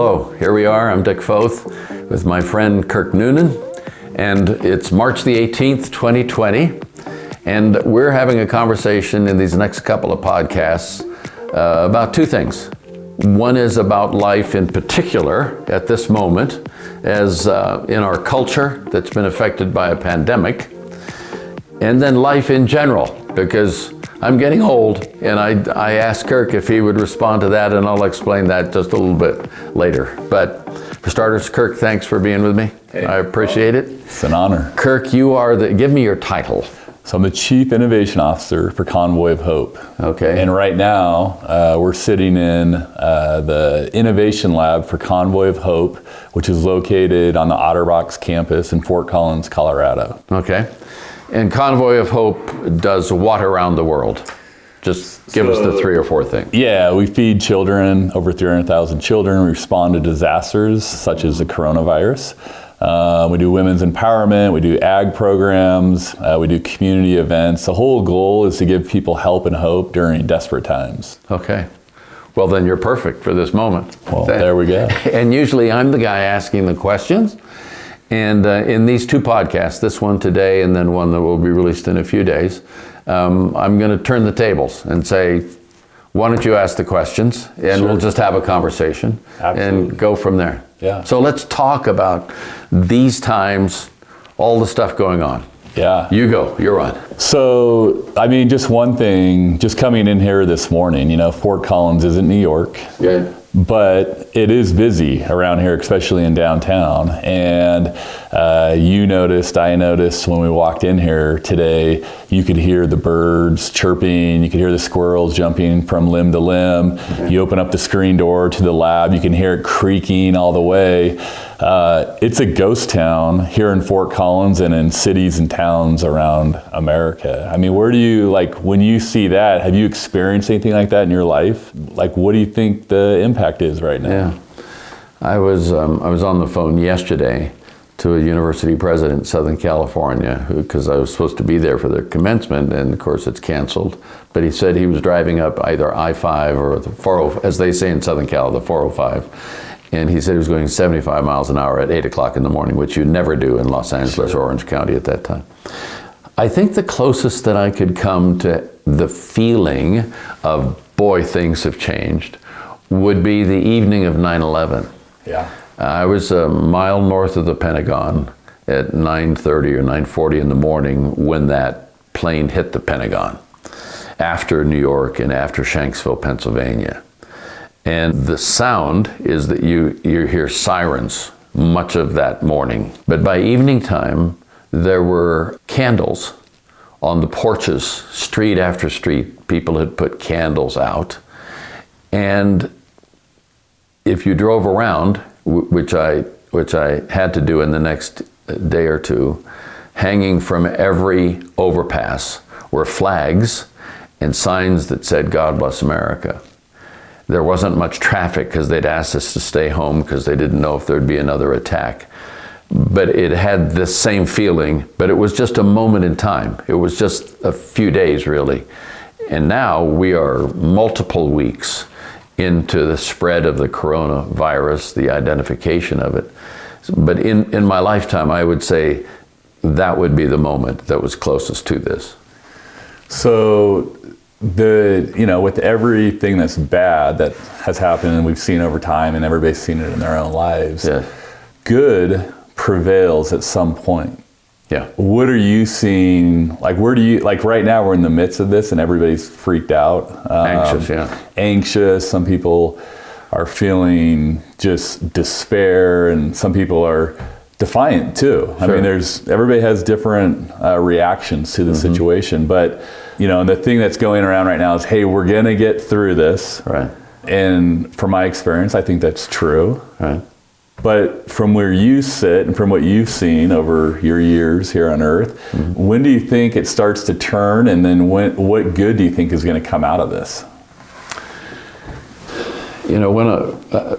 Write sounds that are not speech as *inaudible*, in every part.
Hello, here we are. I'm Dick Foth with my friend Kirk Noonan, and it's March the 18th, 2020. And we're having a conversation in these next couple of podcasts uh, about two things. One is about life in particular at this moment, as uh, in our culture that's been affected by a pandemic, and then life in general, because I'm getting old, and I, I asked Kirk if he would respond to that, and I'll explain that just a little bit later. But for starters, Kirk, thanks for being with me. Hey, I appreciate it. It's an honor. Kirk, you are the, give me your title. So I'm the Chief Innovation Officer for Convoy of Hope. Okay. And right now, uh, we're sitting in uh, the Innovation Lab for Convoy of Hope, which is located on the Otterbox campus in Fort Collins, Colorado. Okay. And Convoy of Hope does what around the world? Just give us the three or four things. Yeah, we feed children, over 300,000 children. We respond to disasters such as the coronavirus. Uh, we do women's empowerment, we do ag programs, uh, we do community events. The whole goal is to give people help and hope during desperate times. Okay. Well, then you're perfect for this moment. Well, there we go. *laughs* And usually I'm the guy asking the questions. And uh, in these two podcasts, this one today and then one that will be released in a few days, um, I'm going to turn the tables and say, why don't you ask the questions and Sure. we'll just have a conversation Absolutely. and go from there. Yeah. So let's talk about these times, all the stuff going on. Yeah. You go, you're on. So, I mean, just one thing, just coming in here this morning, you know, Fort Collins isn't New York. Good. But it is busy around here, especially in downtown. And uh, you noticed, I noticed when we walked in here today, you could hear the birds chirping, you could hear the squirrels jumping from limb to limb. You open up the screen door to the lab, you can hear it creaking all the way. Uh, it's a ghost town here in Fort Collins and in cities and towns around America. I mean, where do you like when you see that? Have you experienced anything like that in your life? Like, what do you think the impact is right now? Yeah. I was, um, I was on the phone yesterday to a university president in Southern California because I was supposed to be there for their commencement, and of course it's canceled. But he said he was driving up either I 5 or the 405, as they say in Southern Cal, the 405. And he said he was going 75 miles an hour at 8 o'clock in the morning, which you never do in Los Angeles or Orange County at that time. I think the closest that I could come to the feeling of, boy, things have changed, would be the evening of 9 11. Yeah. I was a mile north of the Pentagon at 9:30 or 9:40 in the morning when that plane hit the Pentagon after New York and after Shanksville, Pennsylvania. And the sound is that you you hear sirens much of that morning. But by evening time there were candles on the porches, street after street. People had put candles out. And if you drove around, which I which I had to do in the next day or two, hanging from every overpass were flags and signs that said "God bless America." There wasn't much traffic because they'd asked us to stay home because they didn't know if there'd be another attack. But it had the same feeling, but it was just a moment in time. It was just a few days, really. And now we are multiple weeks into the spread of the coronavirus, the identification of it. But in, in my lifetime, I would say that would be the moment that was closest to this. So, the you know, with everything that's bad that has happened and we've seen over time, and everybody's seen it in their own lives, Yeah. good prevails at some point. Yeah. What are you seeing? Like, where do you like right now? We're in the midst of this, and everybody's freaked out, um, Anxious, yeah. Anxious. Some people are feeling just despair, and some people are defiant too. I mean, there's everybody has different uh, reactions to the Mm-hmm. situation, but you know, and the thing that's going around right now is, hey, we're gonna get through this. Right. And from my experience, I think that's true. Right. But from where you sit and from what you've seen over your years here on Earth, when do you think it starts to turn? And then when, what good do you think is going to come out of this? You know, when a, a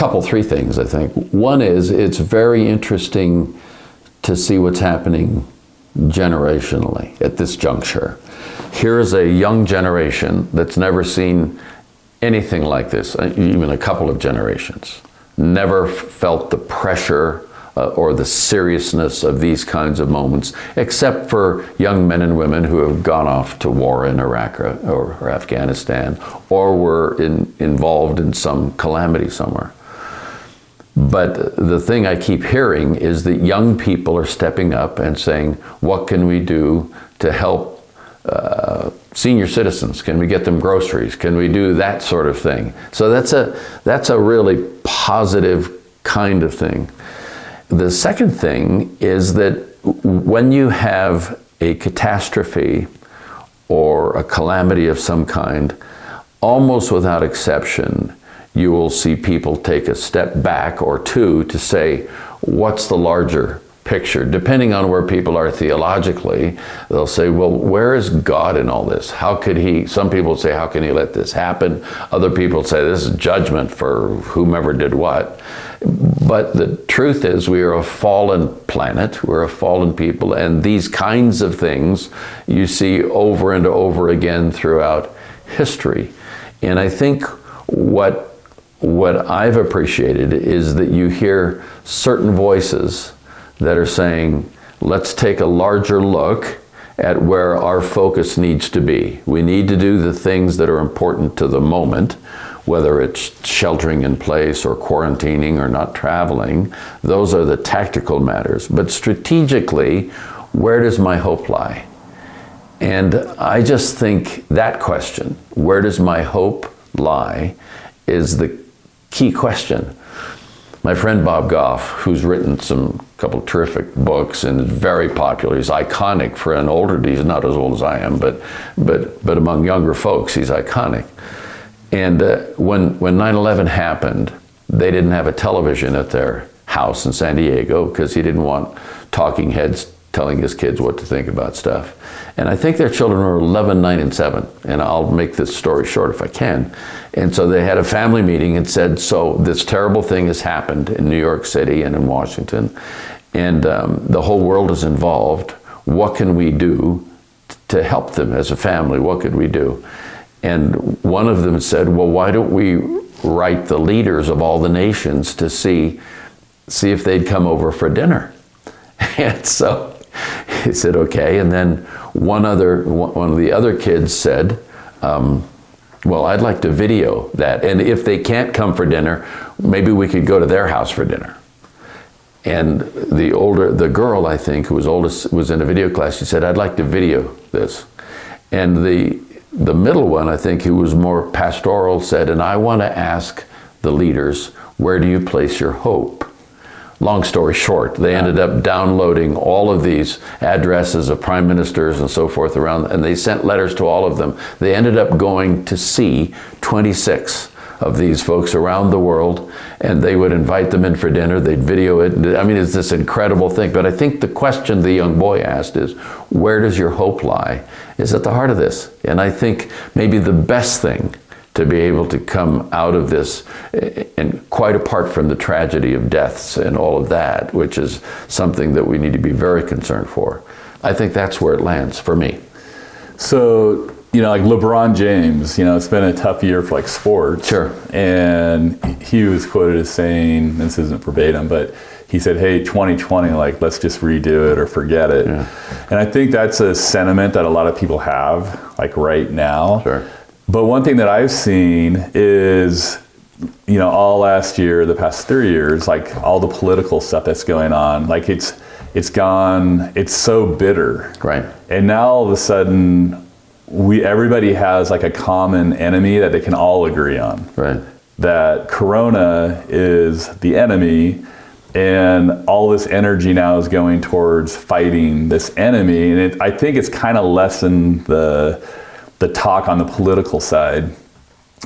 couple, three things, I think. One is it's very interesting to see what's happening generationally at this juncture. Here is a young generation that's never seen anything like this, uh, even a couple of generations. never felt the pressure uh, or the seriousness of these kinds of moments, except for young men and women who have gone off to war in Iraq or, or, Afghanistan or were in, involved in some calamity somewhere. But the thing I keep hearing is that young people are stepping up and saying, What can we do to help uh, senior citizens? Can we get them groceries? Can we do that sort of thing? So that's a, that's a really positive kind of thing. The second thing is that when you have a catastrophe or a calamity of some kind, almost without exception, you will see people take a step back or two to say, what's the larger picture? Depending on where people are theologically, they'll say, well, where is God in all this? How could he? Some people say, how can he let this happen? Other people say, this is judgment for whomever did what. But the truth is, we are a fallen planet, we're a fallen people, and these kinds of things you see over and over again throughout history. And I think what what I've appreciated is that you hear certain voices that are saying, let's take a larger look at where our focus needs to be. We need to do the things that are important to the moment, whether it's sheltering in place or quarantining or not traveling. Those are the tactical matters. But strategically, where does my hope lie? And I just think that question, where does my hope lie, is the key question. My friend Bob Goff, who's written some couple terrific books and is very popular, he's iconic for an older. He's not as old as I am, but but but among younger folks, he's iconic. And uh, when when 9/11 happened, they didn't have a television at their house in San Diego because he didn't want talking heads telling his kids what to think about stuff. And I think their children were 11, 9, and 7. And I'll make this story short if I can. And so they had a family meeting and said, So this terrible thing has happened in New York City and in Washington, and um, the whole world is involved. What can we do to help them as a family? What could we do? And one of them said, Well, why don't we write the leaders of all the nations to see, see if they'd come over for dinner? *laughs* And so he *laughs* said, okay. And then one other, one of the other kids said, um, well, I'd like to video that. And if they can't come for dinner, maybe we could go to their house for dinner. And the older, the girl, I think, who was oldest, was in a video class. She said, I'd like to video this. And the, the middle one, I think, who was more pastoral, said, and I want to ask the leaders, where do you place your hope? Long story short, they ended up downloading all of these addresses of prime ministers and so forth around, and they sent letters to all of them. They ended up going to see 26 of these folks around the world, and they would invite them in for dinner. They'd video it. I mean, it's this incredible thing. But I think the question the young boy asked is, where does your hope lie? Is at the heart of this. And I think maybe the best thing to be able to come out of this and quite apart from the tragedy of deaths and all of that, which is something that we need to be very concerned for. I think that's where it lands for me. So, you know, like LeBron James, you know, it's been a tough year for like sports. Sure. And he was quoted as saying, this isn't verbatim, but he said, hey, 2020, like, let's just redo it or forget it. Yeah. And I think that's a sentiment that a lot of people have, like, right now. Sure. But one thing that I've seen is, you know, all last year, the past three years, like all the political stuff that's going on, like it's it's gone, it's so bitter. Right. And now all of a sudden, we everybody has like a common enemy that they can all agree on. Right. That Corona is the enemy and all this energy now is going towards fighting this enemy and it, i think it's kind of lessened the the talk on the political side,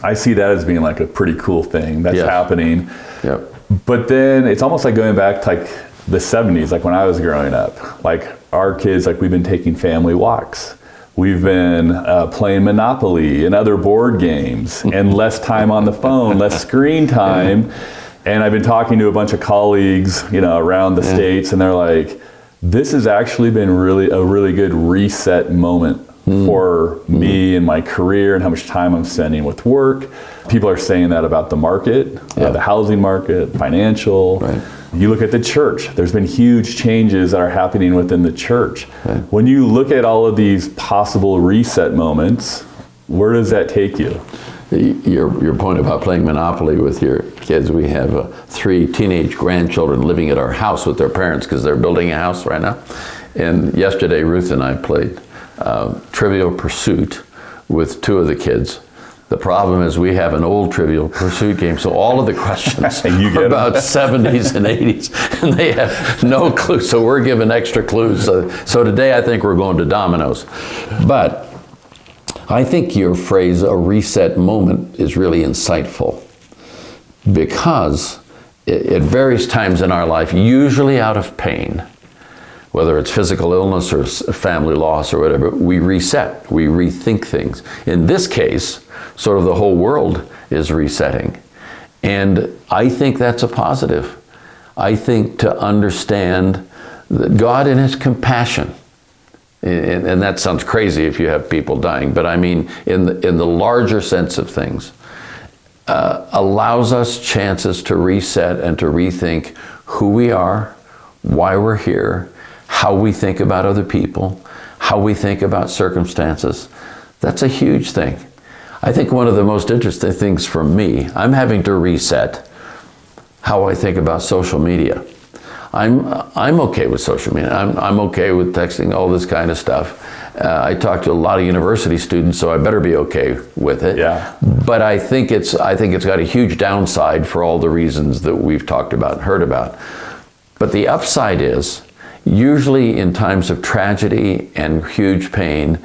I see that as being like a pretty cool thing that's yes. happening. Yep. But then it's almost like going back to like the 70s, like when I was growing up. Like our kids, like we've been taking family walks. We've been uh, playing Monopoly and other board games *laughs* and less time on the phone, less screen time. And I've been talking to a bunch of colleagues, you know, around the yeah. states, and they're like, "This has actually been really a really good reset moment for me and my career and how much time I'm spending with work. People are saying that about the market, Yeah. uh, the housing market, financial. Right. You look at the church, there's been huge changes that are happening within the church. When you look at all of these possible reset moments, where does that take you? Your, your point about playing Monopoly with your kids, we have uh, three teenage grandchildren living at our house with their parents because they're building a house right now. And yesterday, Ruth and I played uh, Trivial Pursuit with two of the kids. The problem is we have an old Trivial Pursuit game, so all of the questions *laughs* You get are about 70s and 80s, and they have no clue. So we're given extra clues. So, so today, I think we're going to dominoes. But I think your phrase, a reset moment, is really insightful because at various times in our life, usually out of pain, whether it's physical illness or family loss or whatever, we reset, we rethink things. In this case, sort of the whole world is resetting. And I think that's a positive. I think to understand that God in His compassion, and, and that sounds crazy if you have people dying, but I mean in the, in the larger sense of things, uh, allows us chances to reset and to rethink who we are, why we're here, how we think about other people, how we think about circumstances. That's a huge thing. I think one of the most interesting things for me, I'm having to reset how I think about social media. I'm, I'm okay with social media. I'm, I'm okay with texting, all this kind of stuff. Uh, I talk to a lot of university students, so I better be okay with it. Yeah. But I think it's I think it's got a huge downside for all the reasons that we've talked about and heard about. But the upside is usually in times of tragedy and huge pain,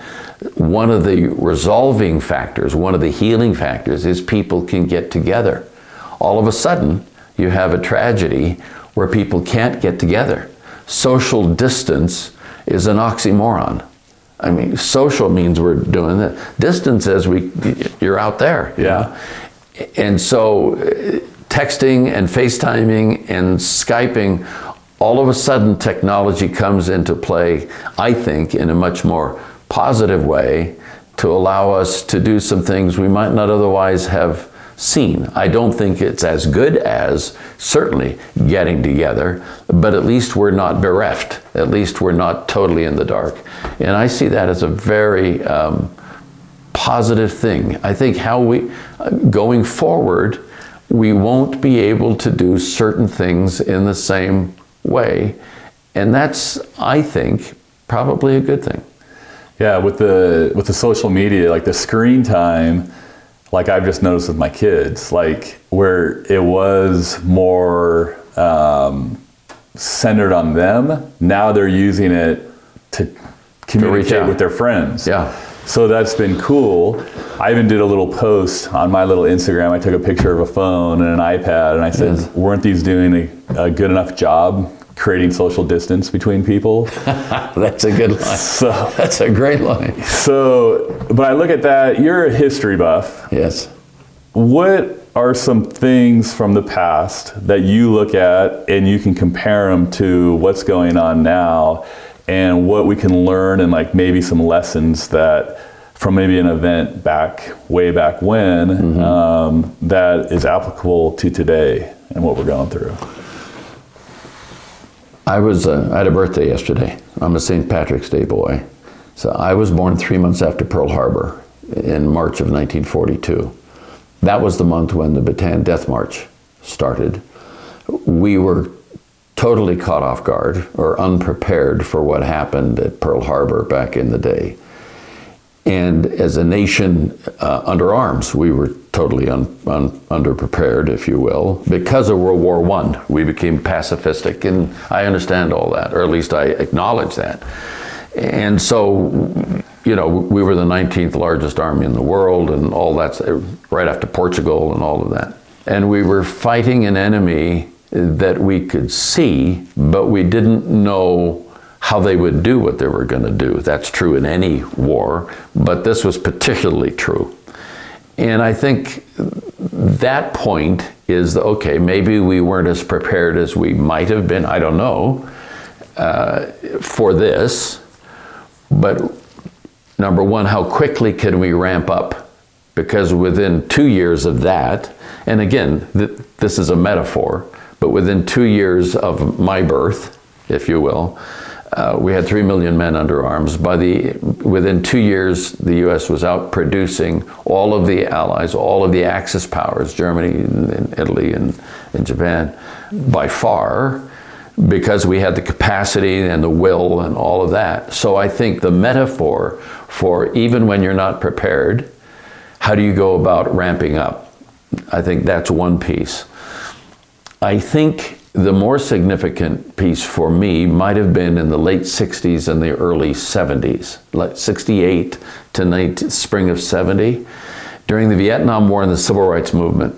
one of the resolving factors, one of the healing factors is people can get together. All of a sudden, you have a tragedy where people can't get together. Social distance is an oxymoron. I mean, social means we're doing that. Distance says we, you're out there. Yeah. And so, uh, texting and FaceTiming and Skyping, all of a sudden, technology comes into play, I think, in a much more positive way to allow us to do some things we might not otherwise have seen. I don't think it's as good as certainly getting together, but at least we're not bereft. At least we're not totally in the dark. And I see that as a very um, positive thing. I think how we, going forward, we won't be able to do certain things in the same way. And that's, I think, probably a good thing. Yeah, with the with the social media, like the screen time, like I've just noticed with my kids, like where it was more um, centered on them. Now they're using it to communicate out. with their friends. Yeah. So that's been cool. I even did a little post on my little Instagram. I took a picture of a phone and an iPad, and I said, Yes. "Weren't these doing a, a good enough job creating social distance between people?" *laughs* That's a good line. so. That's a great line. So, but I look at that, you're a history buff. Yes. What are some things from the past that you look at and you can compare them to what's going on now and what we can learn and like maybe some lessons that from maybe an event back way back when um, that is applicable to today and what we're going through? I was uh, I had a birthday yesterday. I'm a St. Patrick's Day boy. So I was born three months after Pearl Harbor in March of 1942. That was the month when the Bataan Death March started. We were totally caught off guard or unprepared for what happened at Pearl Harbor back in the day. And as a nation uh, under arms, we were totally un, un, underprepared, if you will. Because of World War I, we became pacifistic, and I understand all that, or at least I acknowledge that. And so, you know, we were the 19th largest army in the world, and all that's right after Portugal and all of that. And we were fighting an enemy that we could see, but we didn't know how they would do what they were going to do. That's true in any war, but this was particularly true. And I think that point is the, okay, maybe we weren't as prepared as we might have been, I don't know, uh, for this, but number one, how quickly can we ramp up? Because within two years of that, and again, th- this is a metaphor, but within two years of my birth, if you will, uh, we had three million men under arms. By the within two years, the U.S. was out producing all of the allies, all of the Axis powers, Germany, and Italy, and, and Japan, by far, because we had the capacity and the will and all of that. So I think the metaphor for even when you're not prepared, how do you go about ramping up? I think that's one piece. I think the more significant piece for me might have been in the late 60s and the early 70s, like 68 to 19, spring of 70, during the Vietnam War and the Civil Rights Movement.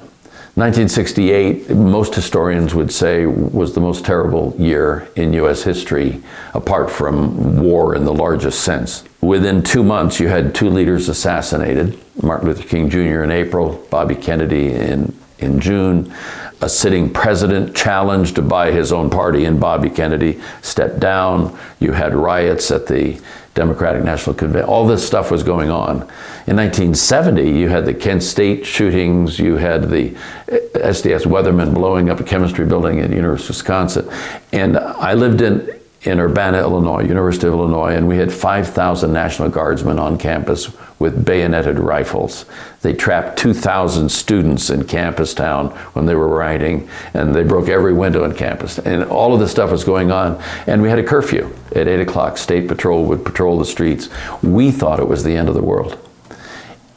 1968, most historians would say, was the most terrible year in US history, apart from war in the largest sense. Within two months, you had two leaders assassinated Martin Luther King Jr. in April, Bobby Kennedy in, in June a sitting president challenged by his own party and Bobby Kennedy stepped down. You had riots at the Democratic National Convention. All this stuff was going on. In 1970, you had the Kent State shootings. You had the SDS Weatherman blowing up a chemistry building at the University of Wisconsin. And I lived in in Urbana, Illinois, University of Illinois, and we had 5,000 National Guardsmen on campus with bayoneted rifles. They trapped 2,000 students in campus town when they were rioting, and they broke every window in campus. And all of this stuff was going on. And we had a curfew at 8 o'clock. State Patrol would patrol the streets. We thought it was the end of the world.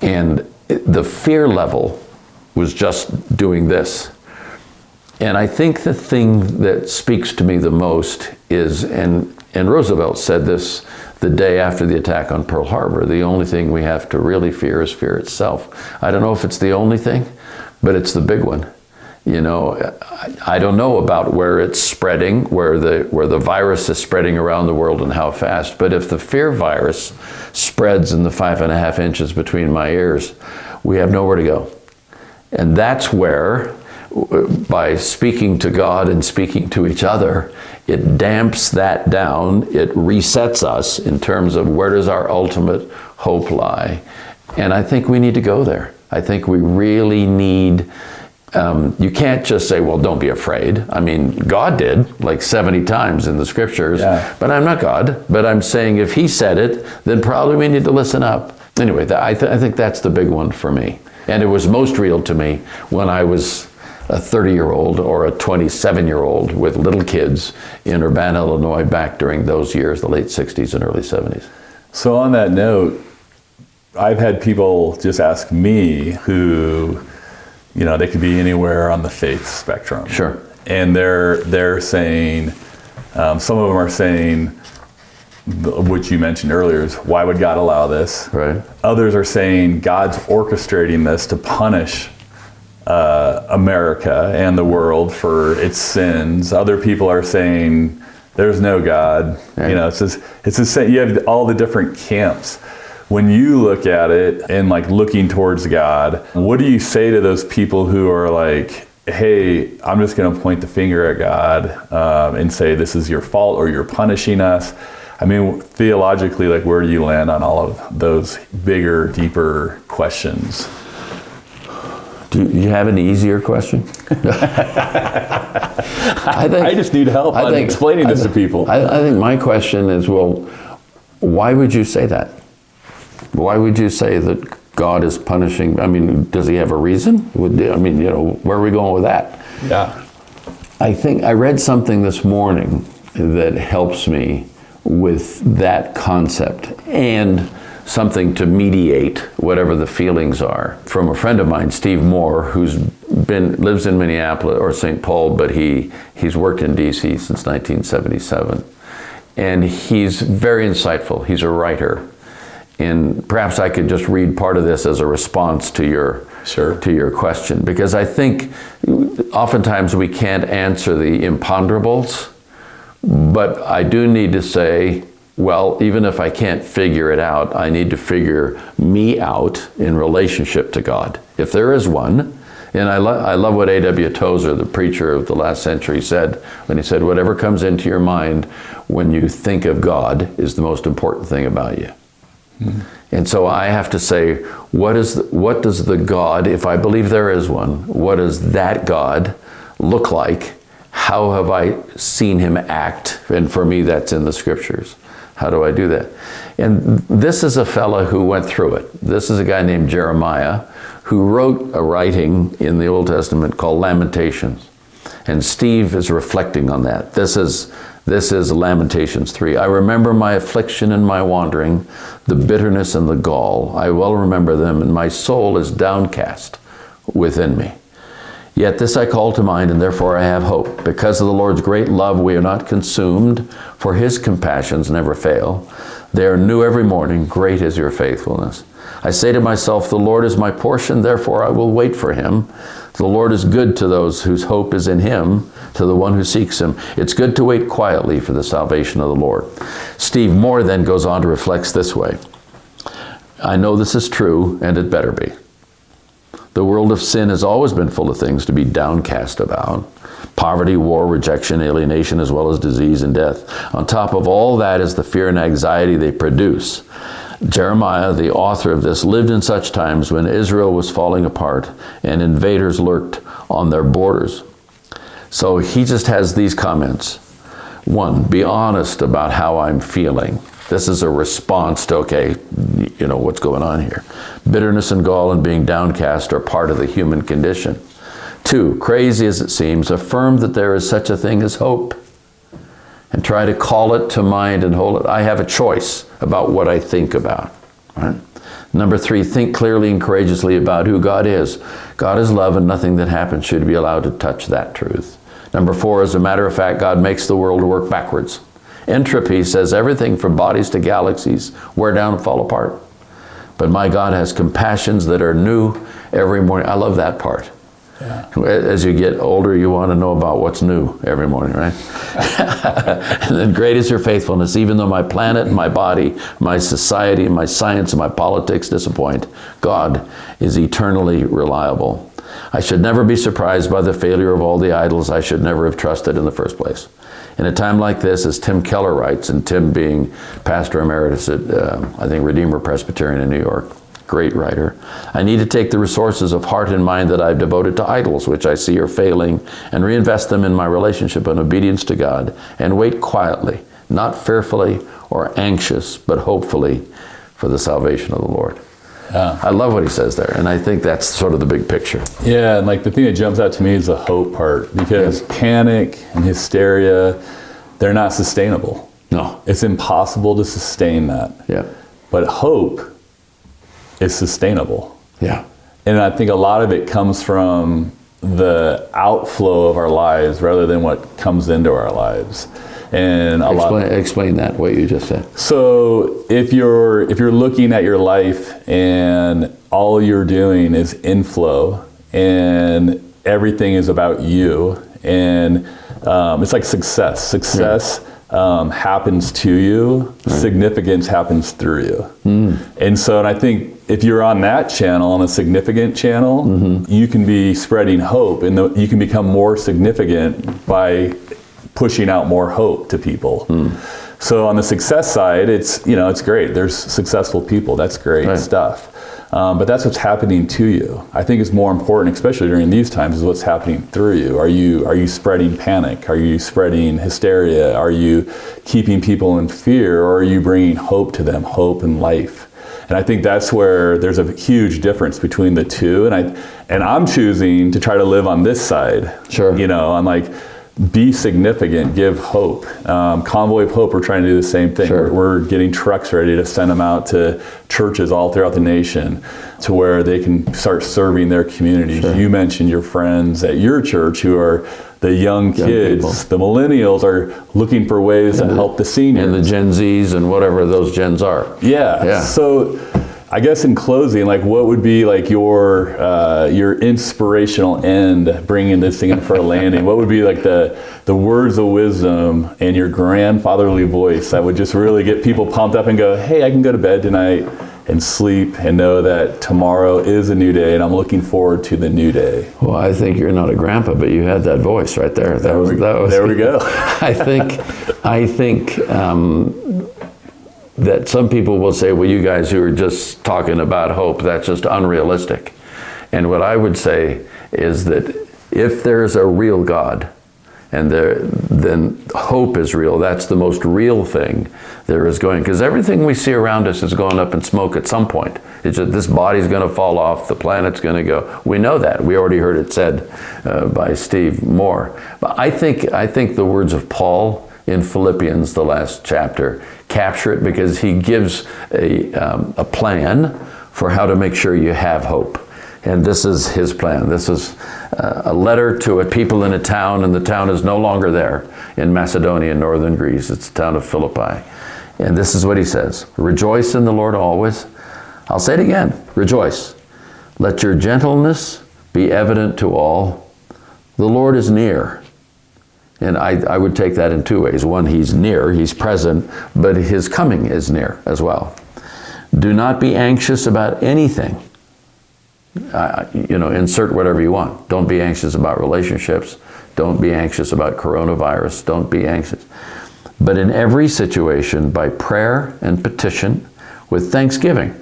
And the fear level was just doing this. And I think the thing that speaks to me the most is, and, and Roosevelt said this the day after the attack on Pearl Harbor, the only thing we have to really fear is fear itself. I don't know if it's the only thing, but it's the big one. You know, I, I don't know about where it's spreading, where the, where the virus is spreading around the world and how fast, but if the fear virus spreads in the five and a half inches between my ears, we have nowhere to go. And that's where by speaking to God and speaking to each other, it damps that down. It resets us in terms of where does our ultimate hope lie. And I think we need to go there. I think we really need. Um, you can't just say, well, don't be afraid. I mean, God did like 70 times in the scriptures, yeah. but I'm not God. But I'm saying if He said it, then probably we need to listen up. Anyway, I, th- I think that's the big one for me. And it was most real to me when I was a 30 year old or a 27 year old with little kids in Urbana, Illinois, back during those years, the late 60s and early 70s. So, on that note, I've had people just ask me who, you know, they could be anywhere on the faith spectrum. Sure. And they're, they're saying, um, some of them are saying, which you mentioned earlier, is why would God allow this? Right. Others are saying God's orchestrating this to punish uh, America and the world for its sins. Other people are saying there's no God. Yeah. You know, it's just, it's the same. You have all the different camps. When you look at it and like looking towards God, what do you say to those people who are like, hey, I'm just going to point the finger at God um, and say this is your fault or you're punishing us? I mean, theologically, like where do you land on all of those bigger, deeper questions? Do you have an easier question? *laughs* I, think, I just need help I think, explaining this to people. I, I think my question is well, why would you say that? Why would you say that God is punishing? I mean, does he have a reason? Would, I mean, you know, where are we going with that? Yeah. I think I read something this morning that helps me with that concept. And something to mediate whatever the feelings are. From a friend of mine, Steve Moore, who's been lives in Minneapolis or St. Paul, but he he's worked in D.C. since 1977, and he's very insightful. He's a writer, and perhaps I could just read part of this as a response to your sure. to your question because I think oftentimes we can't answer the imponderables, but I do need to say well, even if I can't figure it out, I need to figure me out in relationship to God. If there is one, and I, lo- I love what A.W. Tozer, the preacher of the last century, said when he said, Whatever comes into your mind when you think of God is the most important thing about you. Hmm. And so I have to say, what is the, what does the God, if I believe there is one, what does that God look like? How have I seen him act? And for me, that's in the scriptures. How do I do that? And this is a fella who went through it. This is a guy named Jeremiah who wrote a writing in the Old Testament called Lamentations. And Steve is reflecting on that. This is this is Lamentations 3. I remember my affliction and my wandering, the bitterness and the gall. I well remember them, and my soul is downcast within me. Yet this I call to mind, and therefore I have hope. Because of the Lord's great love, we are not consumed, for his compassions never fail. They are new every morning. Great is your faithfulness. I say to myself, The Lord is my portion, therefore I will wait for him. The Lord is good to those whose hope is in him, to the one who seeks him. It's good to wait quietly for the salvation of the Lord. Steve Moore then goes on to reflect this way I know this is true, and it better be. The world of sin has always been full of things to be downcast about poverty, war, rejection, alienation, as well as disease and death. On top of all that is the fear and anxiety they produce. Jeremiah, the author of this, lived in such times when Israel was falling apart and invaders lurked on their borders. So he just has these comments. One, be honest about how I'm feeling. This is a response to, okay, you know, what's going on here. Bitterness and gall and being downcast are part of the human condition. Two, crazy as it seems, affirm that there is such a thing as hope and try to call it to mind and hold it. I have a choice about what I think about. Right? Number three, think clearly and courageously about who God is. God is love, and nothing that happens should be allowed to touch that truth. Number four, as a matter of fact, God makes the world work backwards. Entropy says everything from bodies to galaxies wear down and fall apart. But my God has compassions that are new every morning. I love that part. Yeah. As you get older, you want to know about what's new every morning, right? *laughs* and then great is your faithfulness, even though my planet and my body, my society, my science, and my politics disappoint. God is eternally reliable. I should never be surprised by the failure of all the idols I should never have trusted in the first place. In a time like this, as Tim Keller writes, and Tim being pastor emeritus at, uh, I think, Redeemer Presbyterian in New York, great writer. I need to take the resources of heart and mind that I've devoted to idols, which I see are failing, and reinvest them in my relationship and obedience to God, and wait quietly, not fearfully or anxious, but hopefully for the salvation of the Lord. Yeah. I love what he says there, and I think that's sort of the big picture. Yeah, and like the thing that jumps out to me is the hope part, because panic and hysteria, they're not sustainable. No. It's impossible to sustain that. Yeah. But hope is sustainable. Yeah. And I think a lot of it comes from the outflow of our lives rather than what comes into our lives. And a explain, lot, explain that what you just said. So if you're if you're looking at your life and all you're doing is inflow and everything is about you and um, it's like success. Success. Yeah um, happens to you, right. significance happens through you. Mm. And so, and I think if you're on that channel, on a significant channel, mm-hmm. you can be spreading hope and you can become more significant by pushing out more hope to people. Mm. So on the success side, it's you know it's great. There's successful people. That's great right. stuff. Um, but that's what's happening to you. I think it's more important, especially during these times, is what's happening through you. Are you are you spreading panic? Are you spreading hysteria? Are you keeping people in fear, or are you bringing hope to them, hope and life? And I think that's where there's a huge difference between the two. And I and I'm choosing to try to live on this side. Sure. You know, I'm like be significant, give hope. Um, Convoy of Hope, we're trying to do the same thing. Sure. We're, we're, getting trucks ready to send them out to churches all throughout the nation to where they can start serving their communities. Sure. You mentioned your friends at your church who are the young kids, the millennials are looking for ways and to the, help the seniors. And the Gen Zs and whatever those gens are. Yeah. yeah. So I guess in closing, like what would be like your uh, your inspirational end, bringing this thing in for a landing? What would be like the the words of wisdom and your grandfatherly voice that would just really get people pumped up and go, "Hey, I can go to bed tonight and sleep and know that tomorrow is a new day, and I'm looking forward to the new day." Well, I think you're not a grandpa, but you had that voice right there. That there was we, that was. There we go. *laughs* I think I think. Um, that some people will say, well, you guys who are just talking about hope, that's just unrealistic. And what I would say is that if there's a real God, and there, then hope is real. That's the most real thing there is going. Because everything we see around us is going up in smoke at some point. It's just, this body's going to fall off. The planet's going to go. We know that. We already heard it said uh, by Steve Moore. But I think I think the words of Paul in Philippians, the last chapter, capture it because he gives a, um, a plan for how to make sure you have hope. And this is his plan. This is uh, a letter to a people in a town, and the town is no longer there in Macedonia, northern Greece. It's the town of Philippi. And this is what he says Rejoice in the Lord always. I'll say it again rejoice. Let your gentleness be evident to all. The Lord is near. And I, I would take that in two ways. One, he's near, he's present, but his coming is near as well. Do not be anxious about anything uh, you know, insert whatever you want. Don't be anxious about relationships. Don't be anxious about coronavirus. Don't be anxious. But in every situation, by prayer and petition, with thanksgiving,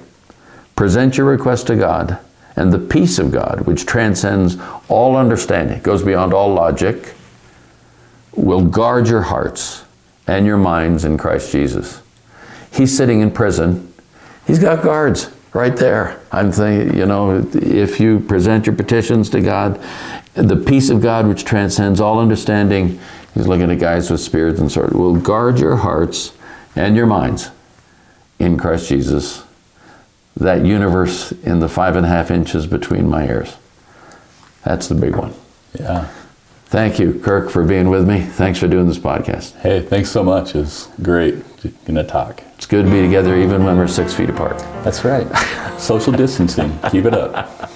present your request to God, and the peace of God, which transcends all understanding, goes beyond all logic, will guard your hearts and your minds in Christ Jesus. He's sitting in prison. He's got guards right there. I'm thinking, you know, if you present your petitions to God, the peace of God which transcends all understanding, he's looking at guys with spirits and swords, will guard your hearts and your minds in Christ Jesus. That universe in the five and a half inches between my ears. That's the big one. Yeah. Thank you, Kirk, for being with me. Thanks for doing this podcast. Hey, thanks so much. It's great to talk. It's good to be together even when we're six feet apart. That's right. Social distancing. Keep it up.